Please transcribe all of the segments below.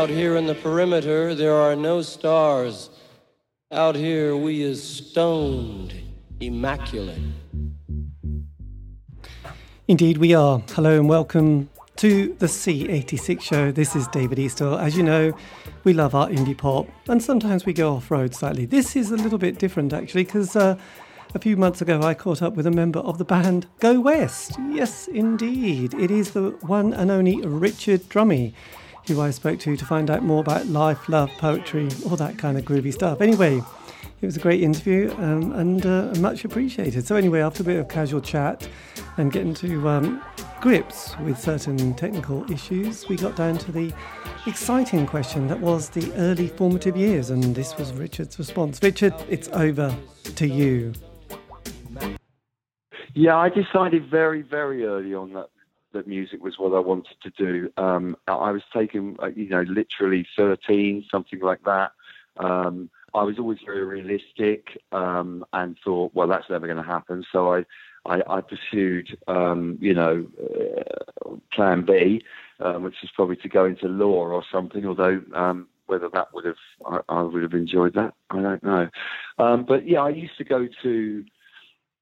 Out here in the perimeter, there are no stars. Out here, we is stoned, immaculate. Indeed, we are. Hello and welcome to the C86 show. This is David Eastaugh. As you know, we love our indie pop and sometimes we go off road slightly. This is a little bit different actually because uh, a few months ago I caught up with a member of the band Go West. Yes, indeed. It is the one and only Richard Drummie who I spoke to to find out more about life, love, poetry, all that kind of groovy stuff. Anyway, it was a great interview um, and uh, much appreciated. So, anyway, after a bit of casual chat and getting to um, grips with certain technical issues, we got down to the exciting question that was the early formative years, and this was Richard's response. Richard, it's over to you. Yeah, I decided very, very early on that that music was what I wanted to do. Um, I was taking, uh, you know, literally 13, something like that. Um, I was always very realistic um, and thought, well, that's never going to happen. So I, I, I pursued, um, you know, uh, Plan B, um, which is probably to go into law or something. Although um, whether that would have, I, I, would have enjoyed that, I don't know. Um, but yeah, I used to go to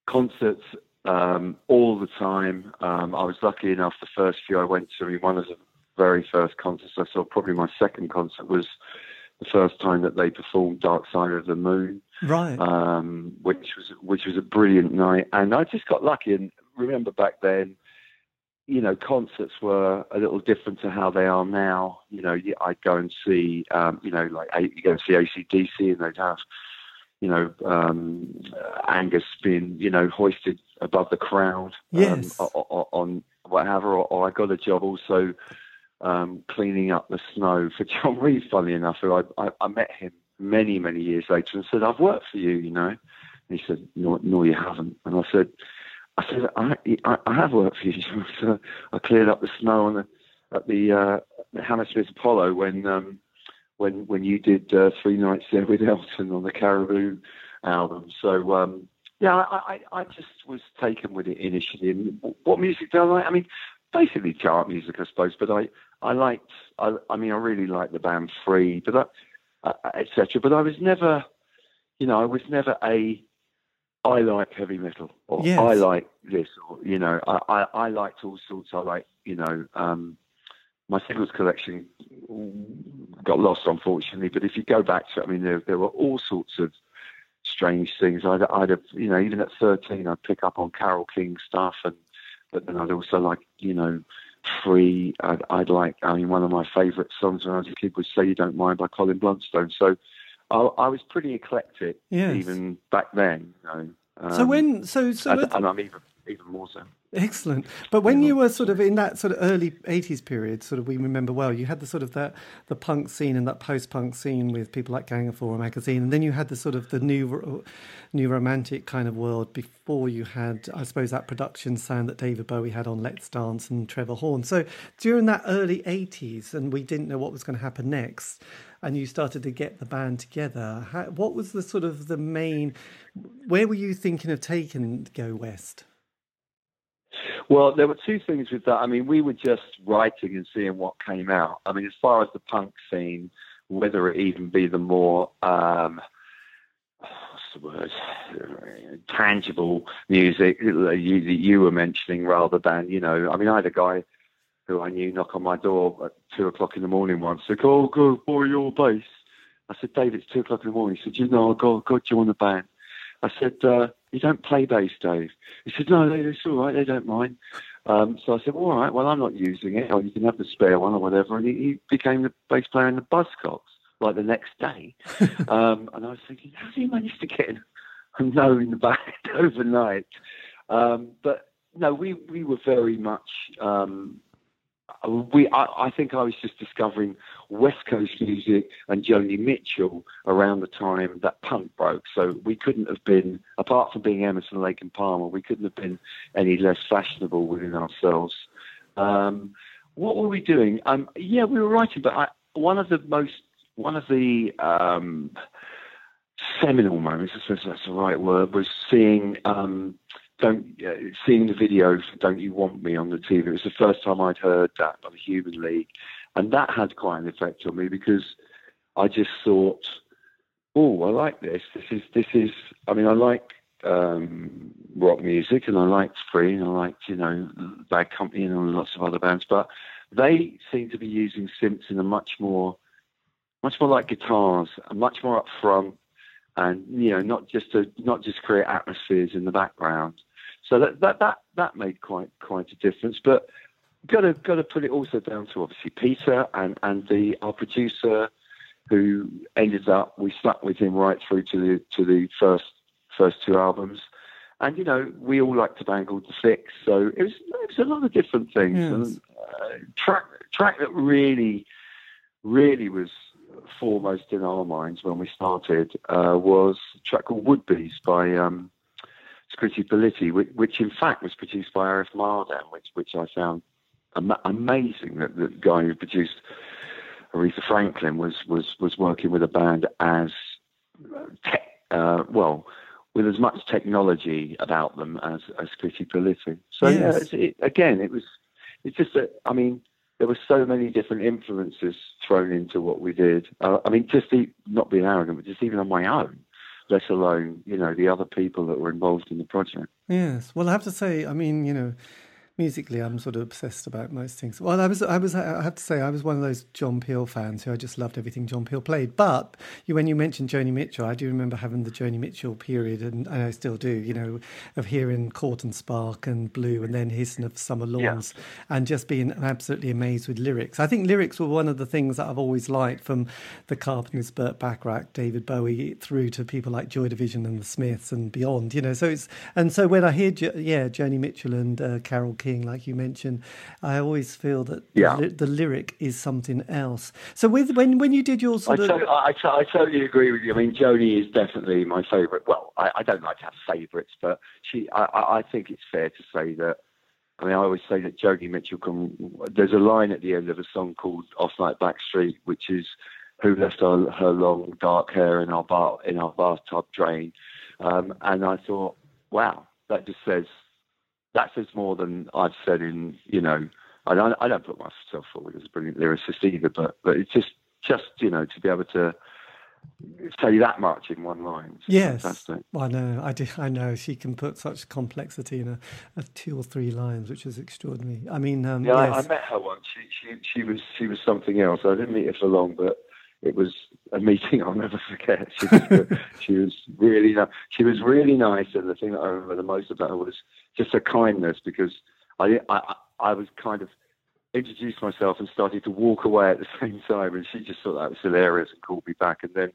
concerts um, all the time. Um, I was lucky enough. The first few I went to, I mean, one of the very first concerts I saw, probably my second concert was the first time that they performed "Dark Side of the Moon," right? Um, which was which was a brilliant night, and I just got lucky. And remember back then, you know, concerts were a little different to how they are now. You know, I'd go and see, um, you know, like you go and see ACDC, and they'd have you know, um, Angus being, you know, hoisted above the crowd um, yes. um, on, whatever. Or, or, I got a job also um, cleaning up the snow for John Reid, funny enough, who I, I, I, met him many, many years later and said, I've worked for you, you know. And he said, no, no, you haven't. And I said, I said, I, I, I have worked for you. so I cleared up the snow on the, at the, uh, the Hammersmith Apollo when um, when when you did uh, Three Nights There with Elton on the Caribou album. So um, yeah, I, I, I just was taken with it initially. And what music do I like? I mean, basically chart music, I suppose. But I I liked I, I mean I really liked the band Free, but uh, etc. But I was never, you know, I was never a I like heavy metal or yes. I like this or you know I, I, I liked all sorts. I like you know um, my singles collection got lost, unfortunately. But if you go back to it, I mean, there, there were all sorts of strange things. I'd, I'd have, you know, even at 13, I'd pick up on Carole King stuff, and but then I'd also like, you know, Free. I'd, I'd like, I mean, one of my favourite songs when I was a kid was "Say You Don't Mind" by Colin Blunstone. So I, I was pretty eclectic yes. even back then. You know. Um, so when, so so, and, and I'm even. Excellent. But when you were sort of in that sort of early '80s period, sort of we remember well, you had the sort of that the punk scene and that post-punk scene with people like Gang of Four magazine, and then you had the sort of the new new romantic kind of world before you had, I suppose, that production sound that David Bowie had on Let's Dance and Trevor Horn. So during that early '80s, and we didn't know what was going to happen next, and you started to get the band together. How, what was the sort of the main? Where were you thinking of taking Go West? Well, there were two things with that. I mean, we were just writing and seeing what came out. I mean, as far as the punk scene, whether it even be the more um, what's the word, tangible music that you, were mentioning, rather than you know, I mean, I had a guy who I knew knock on my door at two o'clock in the morning once. Said, "Oh, go borrow your bass." I said, "Dave, it's two o'clock in the morning." He said, "You know, I got got you on the band." I said, uh, you don't play bass, Dave. He said, no, it's all right, they don't mind. Um, so I said, all right, well, I'm not using it, or you can have the spare one or whatever. And he, he became the bass player in the Buzzcocks, like the next day. um, and I was thinking, how did he manage to get a no in the band overnight? Um, but no, we, we were very much um, we I, I, think I was just discovering West Coast music and Joni Mitchell around the time that punk broke. So we couldn't have been, apart from being Emerson, Lake and Palmer, we couldn't have been any less fashionable within ourselves. Um, what were we doing? Um, yeah, we were writing, but I, one of the most, one of the um, seminal moments, I suppose that's the right word, was seeing um, don't uh, seeing the video for "Don't You Want Me" on the TV. It was the first time I'd heard that by the Human League, and that had quite an effect on me because I just thought, oh, I like this. This is this is. I mean, I like um, rock music, and I liked Free, and I liked you know Bad Company and lots of other bands, but they seem to be using synths in a much more, much more like guitars, and much more up front, and you know not just to not just create atmospheres in the background. So that that that, that made quite quite a difference, but. Got to got to put it also down to obviously Peter and and the our producer who ended up we stuck with him right through to the to the first first two albums. And you know, we all like to bang called the six, so it was it was a lot of different things. Yes. And uh, track track that really, really was foremost in our minds when we started uh, was a track called Wood Beez by um, Scritti Politti, which, which, in fact was produced by Arif Mardin, which which I found am- amazing that the guy who produced Aretha Franklin was was was working with a band as te- uh, well with as much technology about them as as Scritti Politti. So yes. yeah, it, again, it was it's just that I mean there were so many different influences thrown into what we did. Uh, I mean, just the, not being arrogant, but just even on my own, let alone you know the other people that were involved in the project. Yes, well, I have to say, I mean, you know, musically, I'm sort of obsessed about most things. Well, I was, I was, I have to say, I was one of those John Peel fans who I just loved everything John Peel played. But you, when you mentioned Joni Mitchell, I do remember having the Joni Mitchell period, and, and I still do. You know, of hearing Court and Spark and Blue, and then Hissing of Summer Lawns, yeah. and just being absolutely amazed with lyrics. I think lyrics were one of the things that I've always liked from the Carpenters, Burt Bacharach, David Bowie, through to people like Joy Division and the Smiths and beyond. You know, so it's and so when I hear, yeah, Joni Mitchell and uh, Carole King Like you mentioned, I always feel that yeah. the, the, lyric is something else. So with when when you did your sort I of, I, I, totally agree with you. I mean, Joni is definitely my favourite. Well, I, I, don't like to have favourites, but she, I, I think it's fair to say that. I mean, I always say that Joni Mitchell can. There's a line at the end of a song called "Off Night Backstreet," which is who left her, her long dark hair in our bar in our bathtub drain, um, and I thought, wow, that just says that says more than I've said in, you know, I don't, I don't put myself forward as a brilliant lyricist either, but, but it's just, just, you know, to be able to say that much in one line. Yes. Fantastic. Well, I know, I, do, I know she can put such complexity in a, a two or three lines, which is extraordinary. I mean, um, yeah, yes. I, I, met her once. She, she, she was, she was something else. I didn't meet her for long, but it was a meeting I'll never forget. She was, she was really she was really nice, and the thing that I remember the most about her was just her kindness because I I, I was kind of introduced myself and started to walk away at the same time, and she just thought that was hilarious and called me back. And then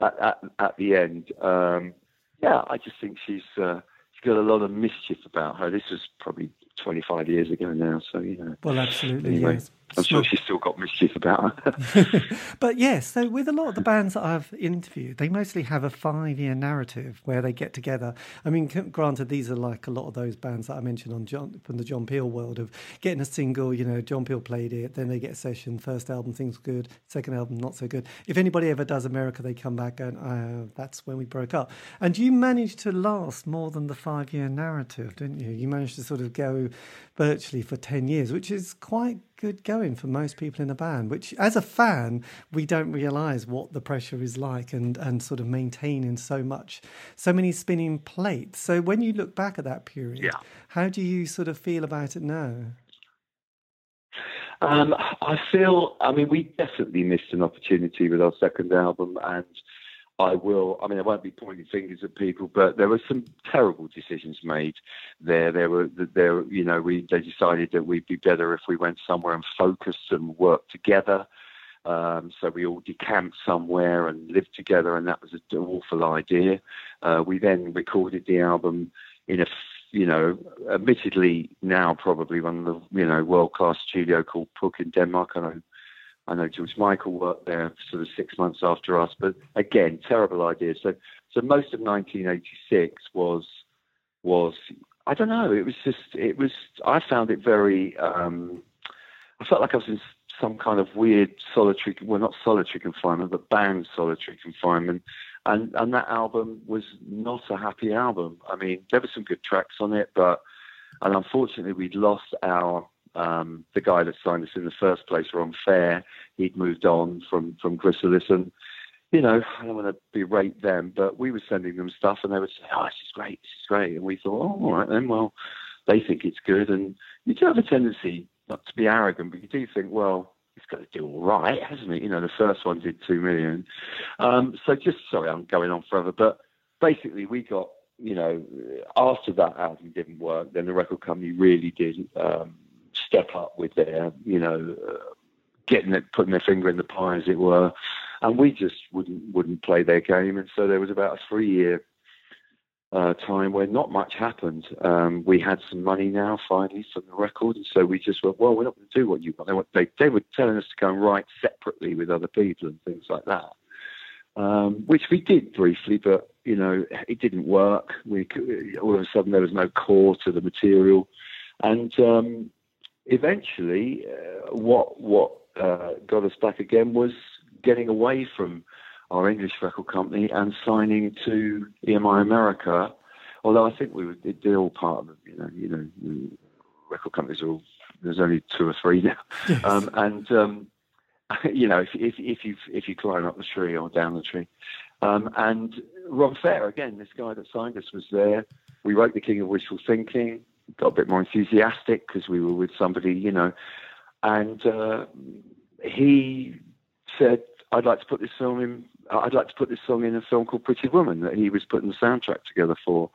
at at, at the end, um, yeah, I just think she's uh, she's got a lot of mischief about her. This was probably 25 years ago now, so you know. Well, absolutely, anyway. yes. I'm sure she's still got mischief about her. but yes, so with a lot of the bands that I've interviewed, they mostly have a five year narrative where they get together. I mean, granted, these are like a lot of those bands that I mentioned on John, from the John Peel world of getting a single, you know, John Peel played it, then they get a session, first album, things good, second album, not so good. If anybody ever does America, they come back and uh, that's when we broke up. And you managed to last more than the five year narrative, didn't you? You managed to sort of go virtually for 10 years, which is quite good going for most people in a band, which as a fan, we don't realise what the pressure is like and, and sort of maintaining so much, so many spinning plates. So when you look back at that period, yeah. how do you sort of feel about it now? Um, I feel, I mean, we definitely missed an opportunity with our second album, and I will. I mean, I won't be pointing fingers at people, but there were some terrible decisions made there. There were, there, you know, we they decided that we'd be better if we went somewhere and focused and worked together. Um, so we all decamped somewhere and lived together, and that was an awful idea. Uh, we then recorded the album in a, you know, admittedly now probably one of the, you know, world class studio called Puk in Denmark. I know I know George Michael worked there sort of six months after us, but again, terrible idea. So, so most of 1986 was was I don't know. It was just it was. I found it very. Um, I felt like I was in some kind of weird solitary, well, not solitary confinement, but band solitary confinement. And and that album was not a happy album. I mean, there were some good tracks on it, but and unfortunately, we'd lost our Um, the guy that signed us in the first place, Ron Fair, he'd moved on from from Chrysalis, and you know, I don't want to berate them, but we were sending them stuff, and they would say, "Oh, this is great, this is great," and we thought, "Oh, all right then, well." They think it's good, and you do have a tendency not to be arrogant, but you do think, well, it's got to do all right, hasn't it? You know, the first one did two million. Um, so just sorry, I'm going on forever, but basically we got, you know, after that album didn't work, then the record company really did um, step up with their, you know, uh, getting it, putting their finger in the pie, as it were, and we just wouldn't wouldn't play their game, and so there was about a three year uh, time where not much happened. Um, we had some money now finally from the record, and so we just went, well, we're not going to do what you want. They, they, were telling us to go and write separately with other people and things like that, um, which we did briefly, but you know it didn't work. We all of a sudden there was no core to the material, and um, eventually, uh, what what uh, got us back again was getting away from our English record company and signing to EMI America. Although I think we were, they're all part of it, you know, you know, record companies are all, there's only two or three now. Yes. Um, and, um, you know, if, if, if you if you climb up the tree or down the tree, um, and Ron Fair again, this guy that signed us was there. We wrote the King of Wishful Thinking, got a bit more enthusiastic because we were with somebody, you know, and uh, he said, "I'd like to put this film in I'd like to put this song in a film called Pretty Woman that he was putting the soundtrack together for.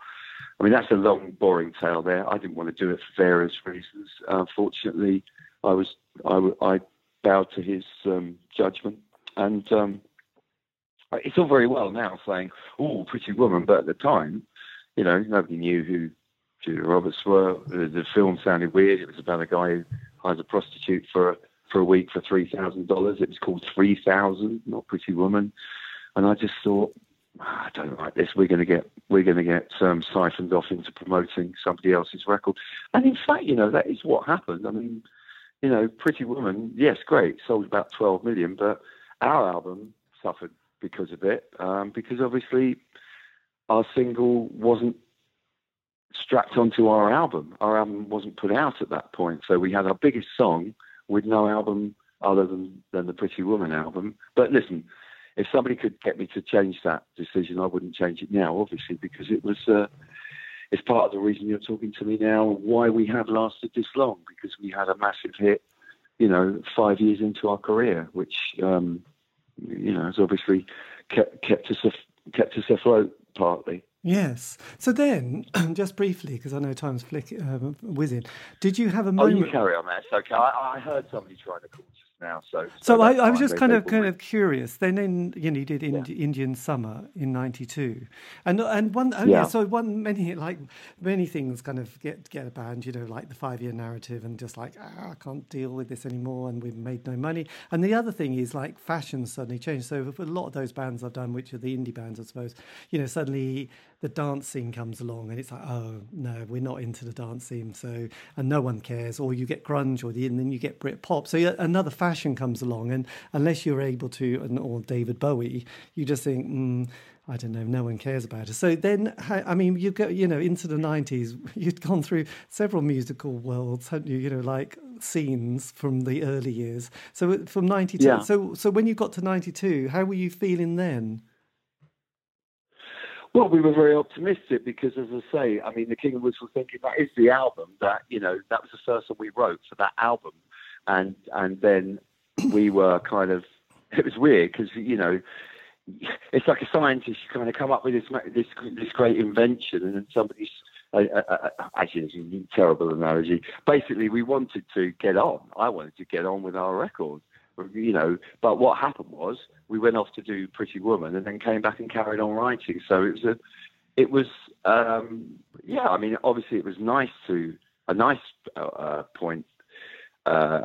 I mean, that's a long, boring tale there. I didn't want to do it for various reasons. Unfortunately, I was I, I bowed to his um, judgment, and um, it's all very well now saying, "Oh, Pretty Woman," but at the time, you know, nobody knew who Julia Roberts were. The, the film sounded weird. It was about a guy who hires a prostitute for for a week for three thousand dollars. It was called Three Thousand, not Pretty Woman, and I just thought, oh, I don't like this. We're going to get we're going to get um, siphoned off into promoting somebody else's record, and in fact, you know that is what happened. I mean, you know, Pretty Woman, yes, great, sold about twelve million, but our album suffered because of it, um, because obviously our single wasn't strapped onto our album. Our album wasn't put out at that point, so we had our biggest song with no album other than, than the Pretty Woman album. But listen, if somebody could get me to change that decision, I wouldn't change it now, obviously, because it was uh, it's part of the reason you're talking to me now, why we have lasted this long, because we had a massive hit, you know, five years into our career, which um, you know has obviously kept kept us kept us afloat partly. Yes. So then, just briefly, because I know time's flick, uh, whizzing, did you have a moment? Oh, you carry on, man. It's okay. I, I heard somebody trying to call just now. So, so, so I, I, was just kind of kind of curious. Then in you know you did yeah. Indian Summer in '92, and and one oh, yeah. yeah. So one many like many things kind of get get a band. You know, like the five year narrative, and just like ah, I can't deal with this anymore, and we've made no money. And the other thing is like fashion suddenly changed. So a lot of those bands I've done, which are the indie bands, I suppose, you know, suddenly the dance scene comes along, and it's like oh no, we're not into the dance scene. So and no one cares, or you get grunge, or the, and then you get Brit pop. So another fashion comes along, and unless you're able to, or David Bowie, you just think, mm, I don't know, no one cares about it. So then, I mean, you go, you know, into the '90s, you'd gone through several musical worlds, hadn't you? You know, like scenes from the early years. So from '92, yeah. so so when you got to '92, how were you feeling then? Well, we were very optimistic because, as I say, I mean, The King of Wishful Thinking, that is the album that, you know, that was the first one we wrote for that album. And, and then we were kind of it was weird because you know it's like a scientist you kind of come up with this this this great invention and then somebody's uh, uh, actually it's a terrible analogy. Basically we wanted to get on. I wanted to get on with our record you know but what happened was we went off to do pretty woman and then came back and carried on writing so it was a it was um yeah i mean obviously it was nice to a nice uh, uh point uh,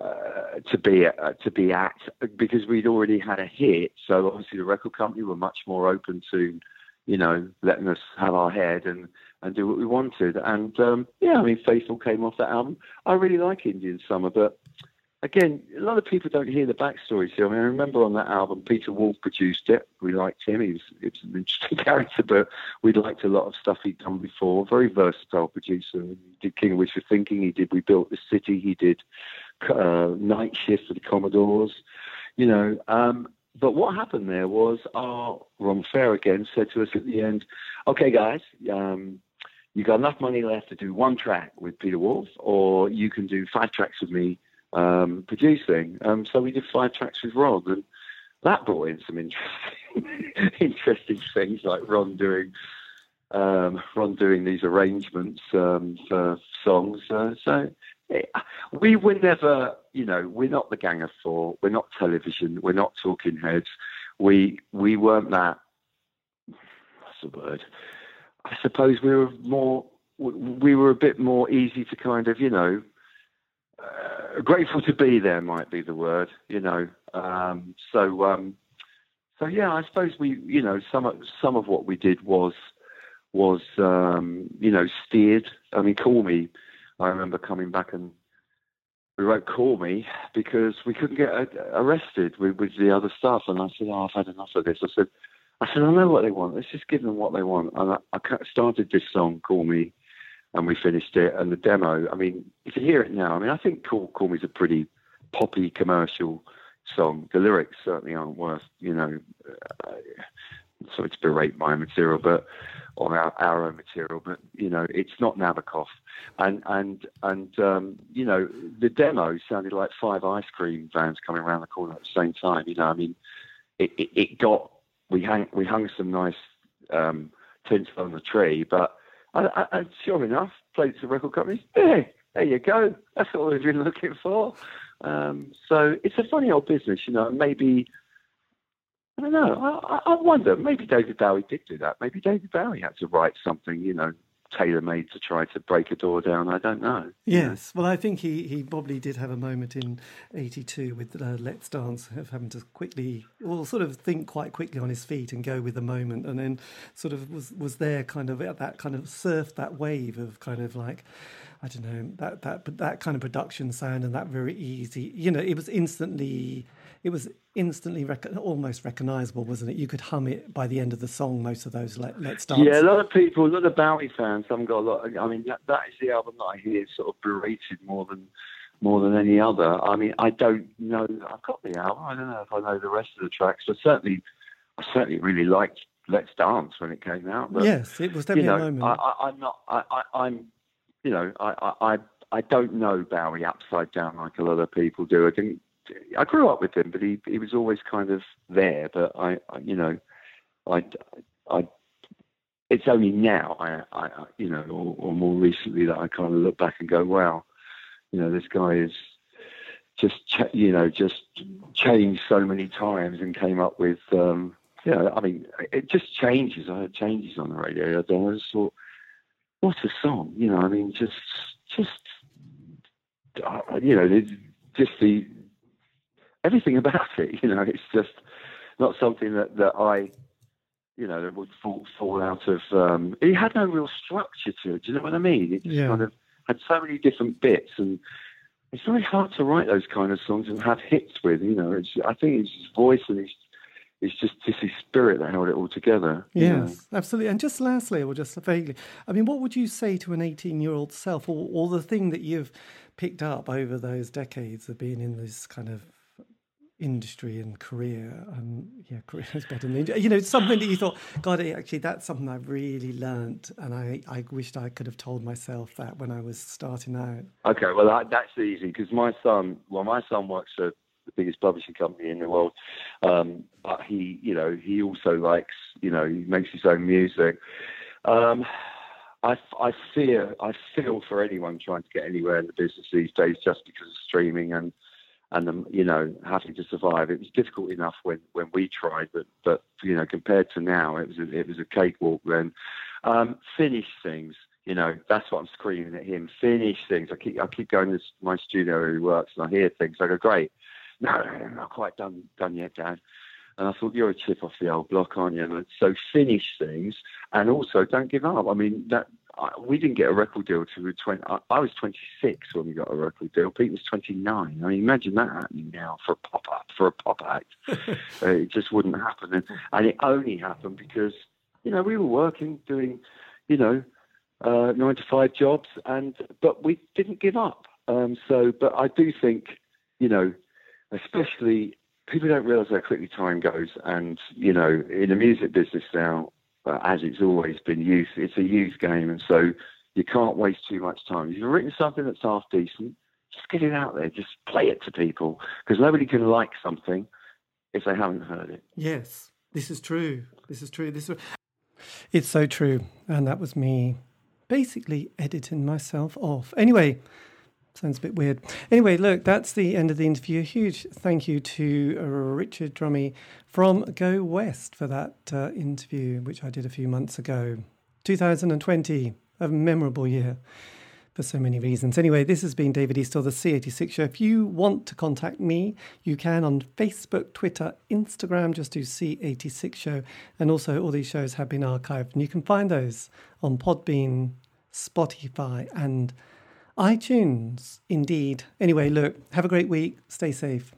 to be uh, to be at because we'd already had a hit. So obviously the record company were much more open to, you know, letting us have our head and and do what we wanted. And um, yeah, I mean, Faithful came off that album. I really like Indian Summer, but again, a lot of people don't hear the backstory. So I mean, I remember on that album, Peter Wolf produced it. We liked him. He was, he was an interesting character, but we liked a lot of stuff he'd done before. Very versatile producer. He did King of Wishful Thinking. He did We Built the City. He did uh, Night Shift for the Commodores. You know, um, but what happened there was our Ron Fair again said to us at the end, "Okay, guys." Um, you got enough money left to do one track with Peter Wolf, or you can do five tracks with me um, producing. Um, so we did five tracks with Ron, and that brought in some interesting, interesting things, like Ron doing um, Ron doing these arrangements um, for songs. Uh, so it, we were never, you know, we're not the Gang of Four. We're not television. We're not Talking Heads. We we weren't that. What's the word? I suppose we were more. We were a bit more easy to kind of, you know, uh, grateful to be there might be the word, you know. Um, so, um, so yeah, I suppose we, you know, some of some of what we did was was um, you know steered. I mean, call me. I remember coming back and we wrote "Call Me" because we couldn't get arrested with, with the other stuff, and I said, "Oh, I've had enough of this." I said, "I said I know what they want. Let's just give them what they want." And I, I started this song, "Call Me," and we finished it. And the demo, I mean, if you hear it now, I mean, I think "Call Call Me" is a pretty poppy commercial song. The lyrics certainly aren't worth, you know, uh, sorry to berate my material, but or our, our own material, but you know, it's not Nabokov, and and and um, you know, the demo sounded like five ice cream vans coming around the corner at the same time. You know, I mean, it, it, it got we hung we hung some nice um, tinsel on the tree, but I, I, sure enough, played some record companies. Hey, there you go. That's what we've been looking for. Um, so it's a funny old business, you know. Maybe I don't know. I, I wonder. Maybe David Bowie did do that. Maybe David Bowie had to write something, you know, tailor made to try to break a door down. I don't know. Yes, well, I think he, he probably did have a moment in '82 with uh, Let's Dance of having to quickly, or sort of think quite quickly on his feet and go with the moment, and then sort of was was there kind of at that kind of surf that wave of kind of like. I don't know that that but that kind of production sound and that very easy. You know, it was instantly it was instantly rec- almost recognizable, wasn't it? You could hum it by the end of the song. Most of those Let, Let's Dance. Yeah, a lot of people, a lot of Bowie fans haven't got a lot. Of, I mean, that, that is the album that I hear sort of berated more than more than any other. I mean, I don't know. I've got the album. I don't know if I know the rest of the tracks, but certainly, I certainly really liked Let's Dance when it came out. But, yes, it was definitely you know, a moment. I, am not. I, am You know, I, I I don't know Bowie upside down like a lot of people do. I think I grew up with him, but he he was always kind of there. But I, I you know, I, I, it's only now I, I you know, or, or more recently that I kind of look back and go, wow, you know, this guy is just you know just changed so many times and came up with um you know I mean it just changes I heard changes on the radio I just thought what a song you know I mean just just uh, you know just the everything about it. You know, it's just not something that, that I, you know, that would fall, fall out of. Um, it had no real structure to it. Do you know what I mean? It just yeah. kind of had so many different bits, and it's very hard to write those kind of songs and have hits with. You know, it's, I think it's his voice and his it's just just his spirit that held it all together. Yes, know? absolutely. And just lastly, or just vaguely, I mean, what would you say to an 18 year old self, or, or the thing that you've picked up over those decades of being in this kind of industry and career and yeah career is better than you know something that you thought god actually that's something I've really learned and i i wished i could have told myself that when i was starting out. Okay well that, that's easy because my son well my son works for the biggest publishing company in the world um, but he you know he also likes you know he makes his own music. Um, I, I fear I feel for anyone trying to get anywhere in the business these days just because of streaming and and um, you know having to survive. It was difficult enough when, when we tried, but but you know compared to now, it was a, it was a cakewalk then. Um, finish things, you know. That's what I'm screaming at him. Finish things. I keep I keep going to my studio where he works, and I hear things. I go, great. No, no, not quite done done yet, Dad. And I thought, you're a chip off the old block, aren't you? And so finish things, and also don't give up. I mean, that I, we didn't get a record deal till we were 20. I, I, was 26 when we got a record deal. Pete was 29. I mean, imagine that happening now for a pop up, for a pop act. uh, it just wouldn't happen. And, and, it only happened because, you know, we were working, doing, you know, uh, nine to five jobs, and but we didn't give up. Um, so, but I do think, you know, especially people don't realise how quickly time goes. And, you know, in the music business now, uh, as it's always been youth, it's a youth game. And so you can't waste too much time. If you've written something that's half decent, just get it out there. Just play it to people because nobody can like something if they haven't heard it. Yes, this is true. This is true. This is... It's so true. And that was me basically editing myself off. Anyway, Sounds a bit weird. Anyway, look, that's the end of the interview. A huge thank you to Richard Drummie from Go West for that uh, interview, which I did a few months ago. 2020, a memorable year for so many reasons. Anyway, this has been David Eastaugh, the C86 Show. If you want to contact me, you can on Facebook, Twitter, Instagram, just do C86 Show. And also, all these shows have been archived, and you can find those on Podbean, Spotify, and iTunes, indeed. Anyway, look, have a great week. Stay safe.